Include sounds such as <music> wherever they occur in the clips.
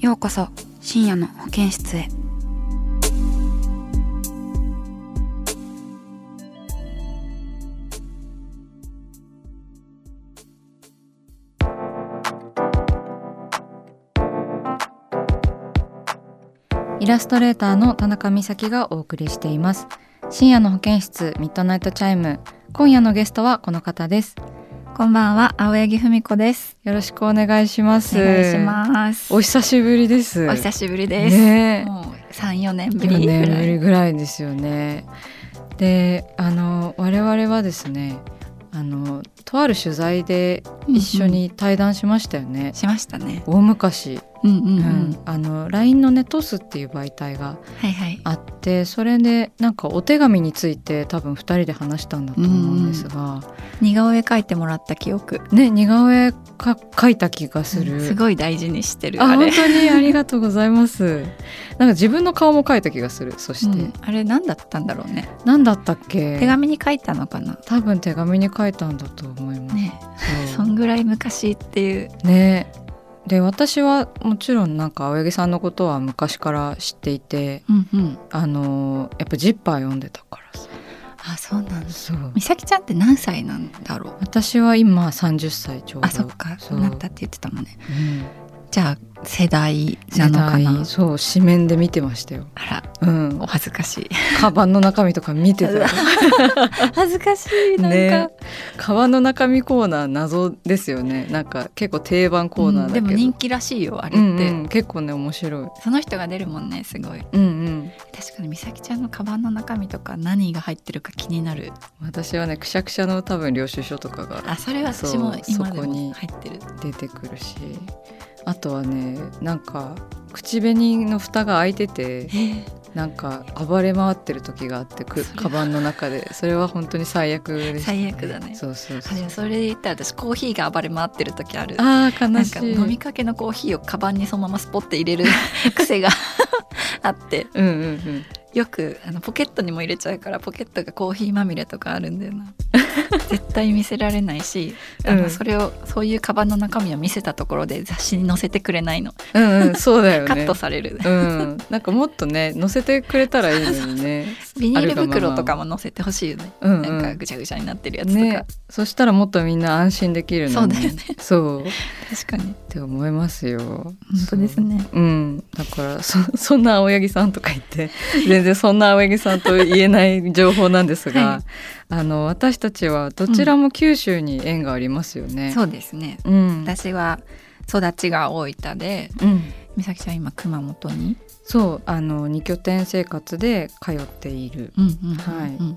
ようこそ深夜の保健室へ。イラストレーターの田中美咲がお送りしています。深夜の保健室ミッドナイトチャイム。今夜のゲストはこの方です。こんばんは、青柳文子です。よろしくお願いしますお願いします。お久しぶりですお久しぶりです。ねえもう三四年ぶ4りぐらい。年ぶりぐらいですよねであの我々はですねあのとある取材で一緒に対談しましたよね、しましたね。大昔、LINE のねトスっていう媒体がはいはい。あってそれでなんかお手紙について多分2人で話したんだと思うんですが、似顔絵描いてもらった記憶。ね似顔絵か描いた気がする、すごい大事にしてるあ本。当に？ありがとうございます。なんか自分の顔も描いた気がするそして、うん。あれ何だったんだろうね。何だったっけ？手紙に書いたのかな。多分手紙に書いたんだと思います、ね、そ <laughs> そんぐらい昔っていう。う。ねで私はもちろんなんか青柳さんのことは昔から知っていてうんうん。あのやっぱジッパー読んでたからさあ、そうなんだ。そう美咲ちゃんって何歳なんだろう？私は今30歳ちょうどあ、そっか。そうなったって言ってたもんね。うんじゃあ世代なのか世な代。そう紙面で見てましたよ、あら、うん。お、恥ずかしい。カバンの中身とか見てたよ。<laughs> 恥ずかしいなんか。ね。カバンの中身コーナー謎ですよね。なんか結構定番コーナーだけど、うんでも人気らしいよあれって、うんうん。結構ね面白い。その人が出るもんねすごい。うんうん。確かに美咲ちゃんのカバンの中身とか何が入ってるか気になる。私はねくしゃくしゃの多分領収書とかがあそれは私も今でそこにも入ってる。出てくるしあとはねなんか口紅の蓋が開いててなんか暴れ回ってる時があってくカバンの中で。それは本当に最悪でした、最悪だね。そうそうあそう。それで言ったら私コーヒーが暴れ回ってる時ある。あーなんか悲しい飲みかけのコーヒーをカバンにそのままスポッて入れる <laughs> 癖が <laughs> あって。うんうんうん。よくあのポケットにも入れちゃうからポケットがコーヒーまみれとかあるんだよな <laughs> <laughs> 絶対見せられないしあの、うん。それをそういうカバンの中身を見せたところで雑誌に載せてくれないの、うんうんそうだよね。<laughs> カットされる、うん、なんかもっとね載せてくれたらいいのにね。<laughs> ビニール袋とかも載せてほしいよね、うんなんかうぐちゃぐちゃになってるやつとか、んね。そしたらもっとみんな安心できるのに。そうだよね。そう。っ確かに。て思いますよ。本当ですね。そう。うん。だからそそんな青柳さんとか言って全然そんな青柳さんと言えない情報なんですが、はいあの私たちはどちらも九州に縁がありますよね、そうですね。うん。私は育ちが大分でうん。美咲ちゃん今熊本に、そうあの二拠点生活で通っている、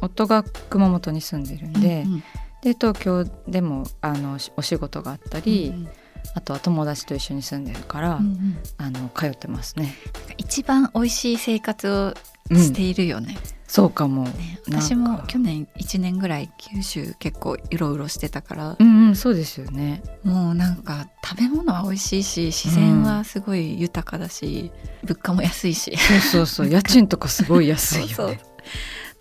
夫が熊本に住んでるんで、うんうん。で東京でもあのしお仕事があったり、うんあとは友達と一緒に住んでるから、うんうん。あの通ってますね。一番美味しい生活をうん。しているよね,、そうかも。ね私も去年1年ぐらい九州結構うろうろしてたから、うんうんそうですよね。もうなんか食べ物は美味しいし自然はすごい豊かだし、物価も安いしそうそうそう <laughs> 家賃とかすごい安いよね。そうそう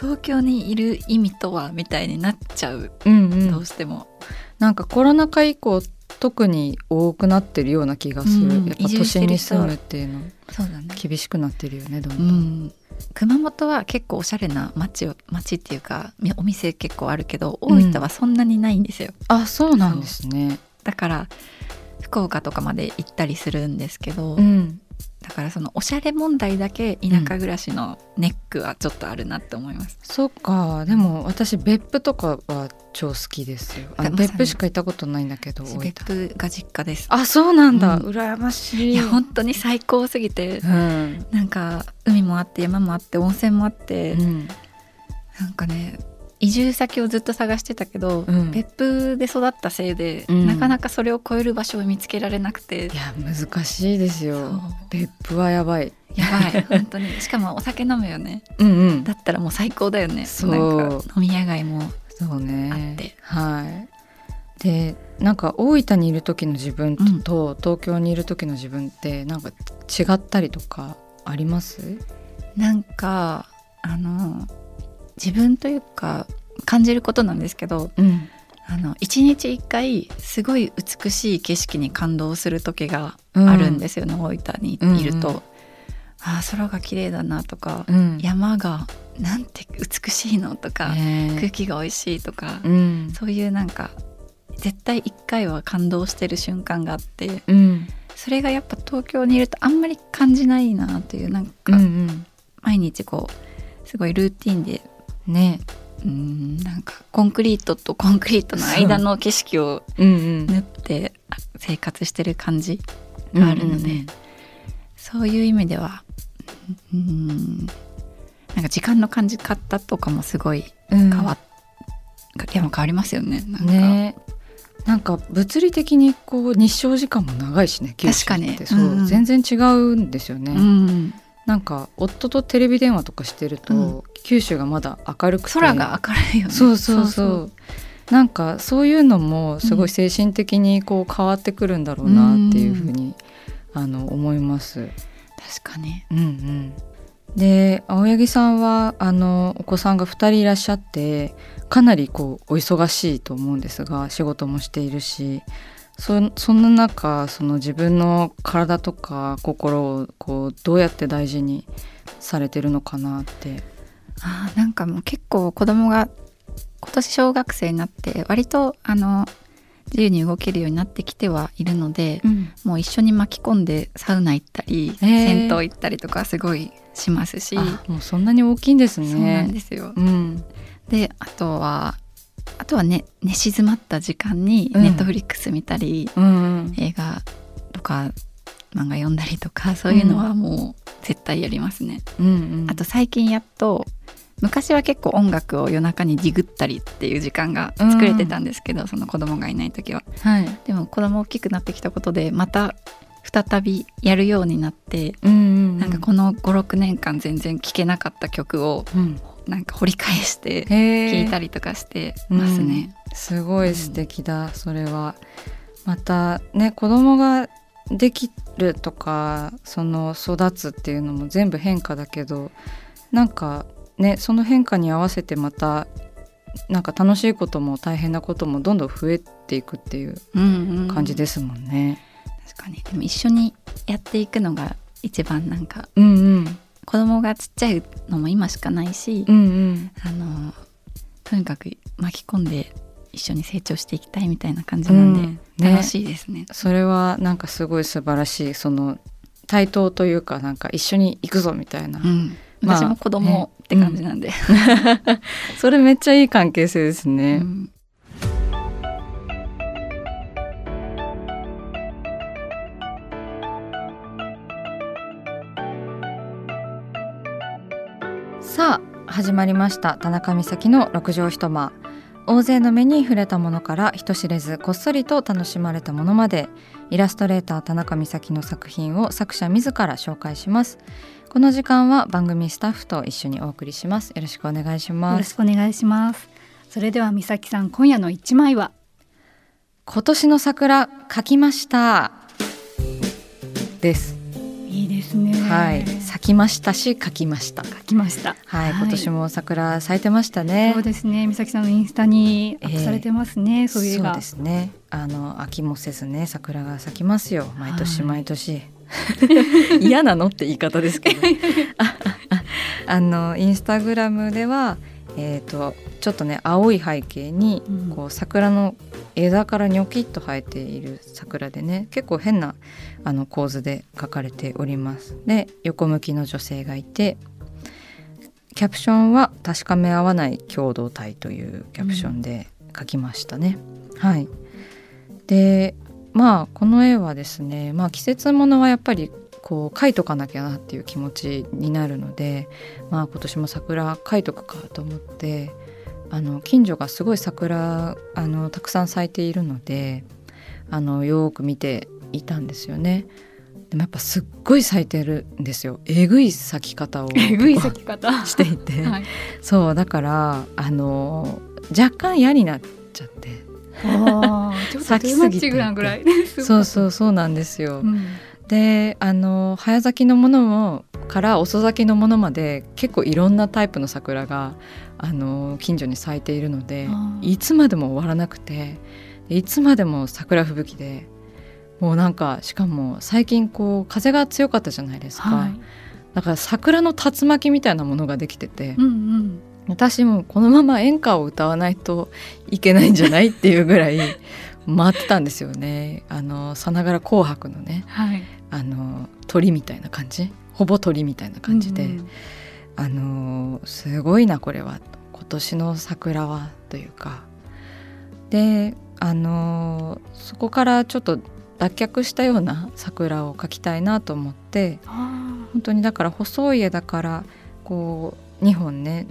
東京にいる意味とはみたいになっちゃう、うんう。どうんしてもなんかコロナ禍以降特に多くなってるような気がする。うんやっぱ都心に住むっていうのそうだね厳しくなってるよねどんど。うんん熊本は結構おしゃれな街を街っていうかみお店結構あるけど大分はそんなにないんですよ、あそうなんですね。だから福岡とかまで行ったりするんですけど、うんだからそのおしゃれ問題だけ田舎暮らしのネックはちょっとあるなって思います、そっか。でも私別府とかは超好きですよ。別府しか行ったことないんだけど別府が実家です。あそうなんだ、うん。羨ましい。いや本当に最高すぎてうん、なんか海もあって山もあって温泉もあって、うん。なんかね移住先をずっと探してたけど、うん。別府で育ったせいで、うん。なかなかそれを超える場所を見つけられなくて。いや難しいですよ。別府はやばい。やばい <laughs> 本当に。しかもお酒飲むよね。うんうん。だったらもう最高だよね。そう。飲み屋街もそうね。はい。でなんか大分にいる時の自分と、東京にいる時の自分ってなんか違ったりとかあります？なんかあの自分というか感じることなんですけどうん。あの一日一回すごい美しい景色に感動する時があるんですよね、大分にいると、うん。うんああ空が綺麗だなとか、うん。山がなんて美しいのとか、ね空気が美味しいとか、うん。そういうなんか絶対一回は感動してる瞬間があってうん。それがやっぱ東京にいるとあんまり感じないなというなんか、うんうん。毎日こうすごいルーティンでね。うんなんかコンクリートとコンクリートの間の景色をうんうん。縫って生活してる感じがあるので、そういう意味ではうんなんか時間の感じ方とかもすごい変変わっ、いやもう変わりますよね。なんか、ね。なんか物理的にこう日照時間も長いしね九州って。確かに。そう、うんうん。全然違うんですよね、うん、なんか夫とテレビ電話とかしてると、うん。九州がまだ明るくて。空が明るいよね。そうそうそう。なんかそういうのもすごい精神的にこう変わってくるんだろうなっていうふうに、あの思います。確かに。うんうん、で青柳さんはあのお子さんが2人いらっしゃってかなりこうお忙しいと思うんですが仕事もしているしそそんな中その自分の体とか心をこうどうやって大事にされてるのかなって。あーなんかもう結構子供が今年小学生になって割とあの自由に動けるようになってきてはいるので、もう一緒に巻き込んでサウナ行ったり、銭湯行ったりとかすごいしますし、あもうそんなに大きいんですね。そうなんですよ。うんであとはあとはね寝静まった時間にうん。ネットフリックス見たり、うんうん。映画とか漫画読んだりとかそういうのはもう絶対やりますね。うんうん。あと最近やっと昔は結構音楽を夜中にディグったりっていう時間が作れてたんですけど、その子供がいない時は。はい。でも子供大きくなってきたことでまた再びやるようになって、うんうんなんかこの56年間全然聴けなかった曲をうんなんか掘り返してへ聴いたりとかしてますね。すごい素敵だ、それは。またね子供ができるとかその育つっていうのも全部変化だけどなんかねその変化に合わせてまたなんか楽しいことも大変なこともどんどん増えていくっていううんうん。感じですもんね。確かに。でも一緒にやっていくのが一番なんかうんうん子供がちっちゃいのも今しかないし、うんうん。あのとにかく巻き込んで一緒に成長していきたいみたいな感じなんで、うん。ね。楽しいですね。それはなんかすごい素晴らしいその対等というかなんか一緒に行くぞみたいな、うん、まあ私も子供って感じなんで、<laughs> それめっちゃいい関係性ですね。うんさあ始まりました田中美咲の六畳一間。大勢の目に触れたものから人知れずこっそりと楽しまれたものまでイラストレーター田中美咲の作品を作者自ら紹介します。この時間は番組スタッフと一緒にお送りします。よろしくお願いしよます。ろしくお願いします。それでは美咲さん今夜の一枚は？今年の桜描きました。ですいいですね。はい。咲きましたし描きました。書きました。はい、はい。今年も桜咲いてましたね。そうですね。美咲さんのインスタにアップされてますね。そういう絵がそうで。すね。あの飽きもせずね桜が咲きますよ。毎年はい。毎年、<laughs> 嫌なの？って言い方ですけど。<laughs> あのインスタグラムではえっ、とちょっとね青い背景にこう桜の枝からニョキッと生えている桜でね結構変なあの構図で描かれております。で横向きの女性がいてキャプションは「確かめ合わない共同体」というキャプションで書きましたね。うん、はい。でまあこの絵はですね、まあ、季節ものはやっぱりこう描いとかなきゃなっていう気持ちになるので、まあ、今年も桜描いとくかと思ってあの近所がすごい桜あのたくさん咲いているのであのよく見ていたんですよね。でもやっぱすっごい咲いてるんですよ。えぐい咲き方を <laughs> えぐい咲き方。していて、<laughs> はい、そうだからあの若干嫌になっちゃって。<laughs> 咲きすぎて。ぐらいそうそうそうなんですよ。うん、であの早咲きのものもから遅咲きのものまで結構いろんなタイプの桜があの近所に咲いているのでいつまでも終わらなくていつまでも桜吹雪でもうなんかしかも最近こう風が強かったじゃないですか、はい、だから桜の竜巻みたいなものができてて、うんうん、私もこのまま演歌を歌わないといけないんじゃないっていうぐらい回ってたんですよね。あのさながら「紅白」のね、はい、あの鳥みたいな感じ？ほぼ鳥みたいな感じで、うんうん、あのすごいなこれは。今年の桜はというか。であのそこからちょっと脱却したような桜を描きたいなと思って本当にだから細い枝からこう2本ね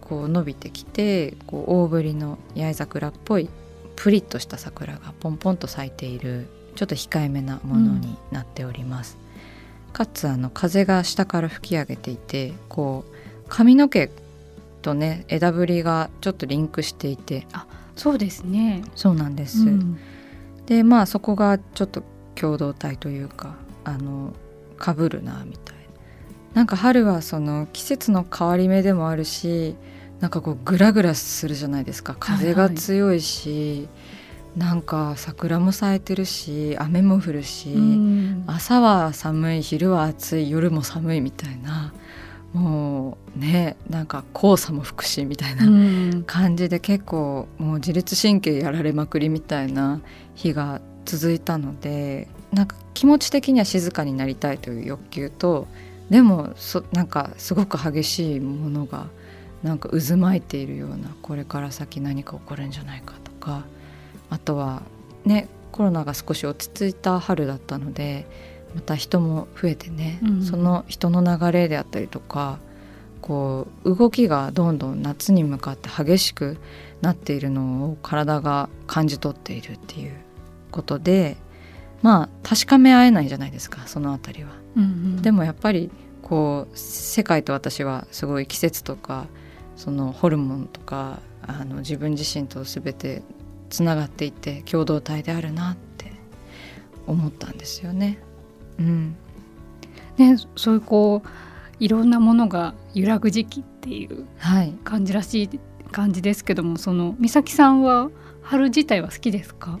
こう伸びてきてこう大ぶりの八重桜っぽいプリッとした桜がポンポンと咲いているちょっと控えめなものになっております。うん、かつあの風が下から吹き上げていてこう髪の毛とね枝ぶりがちょっとリンクしていてあそうですね。そうなんです、うん、でまあそこがちょっと共同体というかあのかぶるなみたいな。なんか春はその季節の変わり目でもあるしなんかこうグラグラするじゃないですか。風が強いし、はいはい、なんか桜も咲いてるし雨も降るし、朝は寒い昼は暑い夜も寒いみたいなもうねなんか黄砂も吹くしみたいな感じで結構もう自律神経やられまくりみたいな日が続いたのでなんか気持ち的には静かになりたいという欲求とでもそなんかすごく激しいものがなんか渦巻いているようなこれから先何か起こるんじゃないかとかあとはねコロナが少し落ち着いた春だったのでまた人も増えてね、うん、その人の流れであったりとかこう動きがどんどん夏に向かって激しくなっているのを体が感じ取っているっていうことでまあ確かめ合えないじゃないですかその辺りは。うんうん、でもやっぱりこう世界と私はすごい季節とかそのホルモンとかあの自分自身と全てつながっていて共同体であるなって思ったんですよね。うん、ねそういうこういろんなものが揺らぐ時期っていう感じらしい感じですけども、はい、その美咲さんは春自体は好きですか？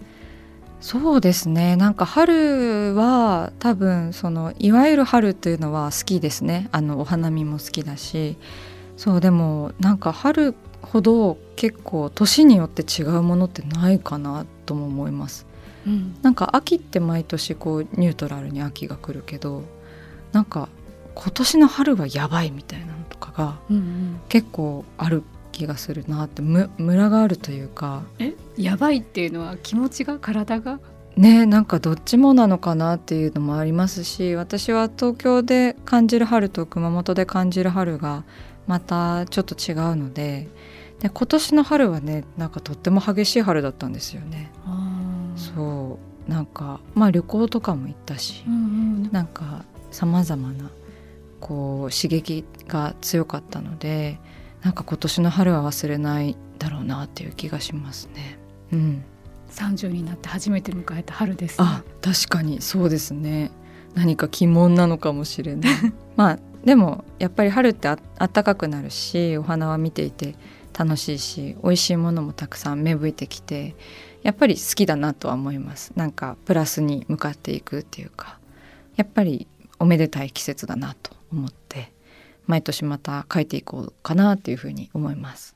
そうですね。なんか春は多分そのいわゆる春っていうのは好きですね。あのお花見も好きだし。そうでもなんか春ほど結構年によって違うものってないかなとも思います。うん、なんか秋って毎年こうニュートラルに秋が来るけどなんか今年の春はやばいみたいなのとかが結構ある気がするなって。むムラがあるというか。え？やばいっていうのは気持ちが体が？ねなんかどっちもなのかなっていうのもありますし私は東京で感じる春と熊本で感じる春がまたちょっと違うのでで今年の春はねなんかとっても激しい春だったんですよね。そう。なんかまあ旅行とかも行ったし、うんうん、なんかさまざまなこう刺激が強かったのでなんか今年の春は忘れないだろうなっていう気がしますね。うん、30になって初めて迎えた春です、ね、あ確かにそうですね何か鬼門なのかもしれない。<laughs> まあでもやっぱり春ってあったかくなるしお花は見ていて楽しいし美味しいものもたくさん芽吹いてきてやっぱり好きだなとは思います。なんかプラスに向かっていくっていうかやっぱりおめでたい季節だなと思って毎年また書いていこうかなっていうふうに思います。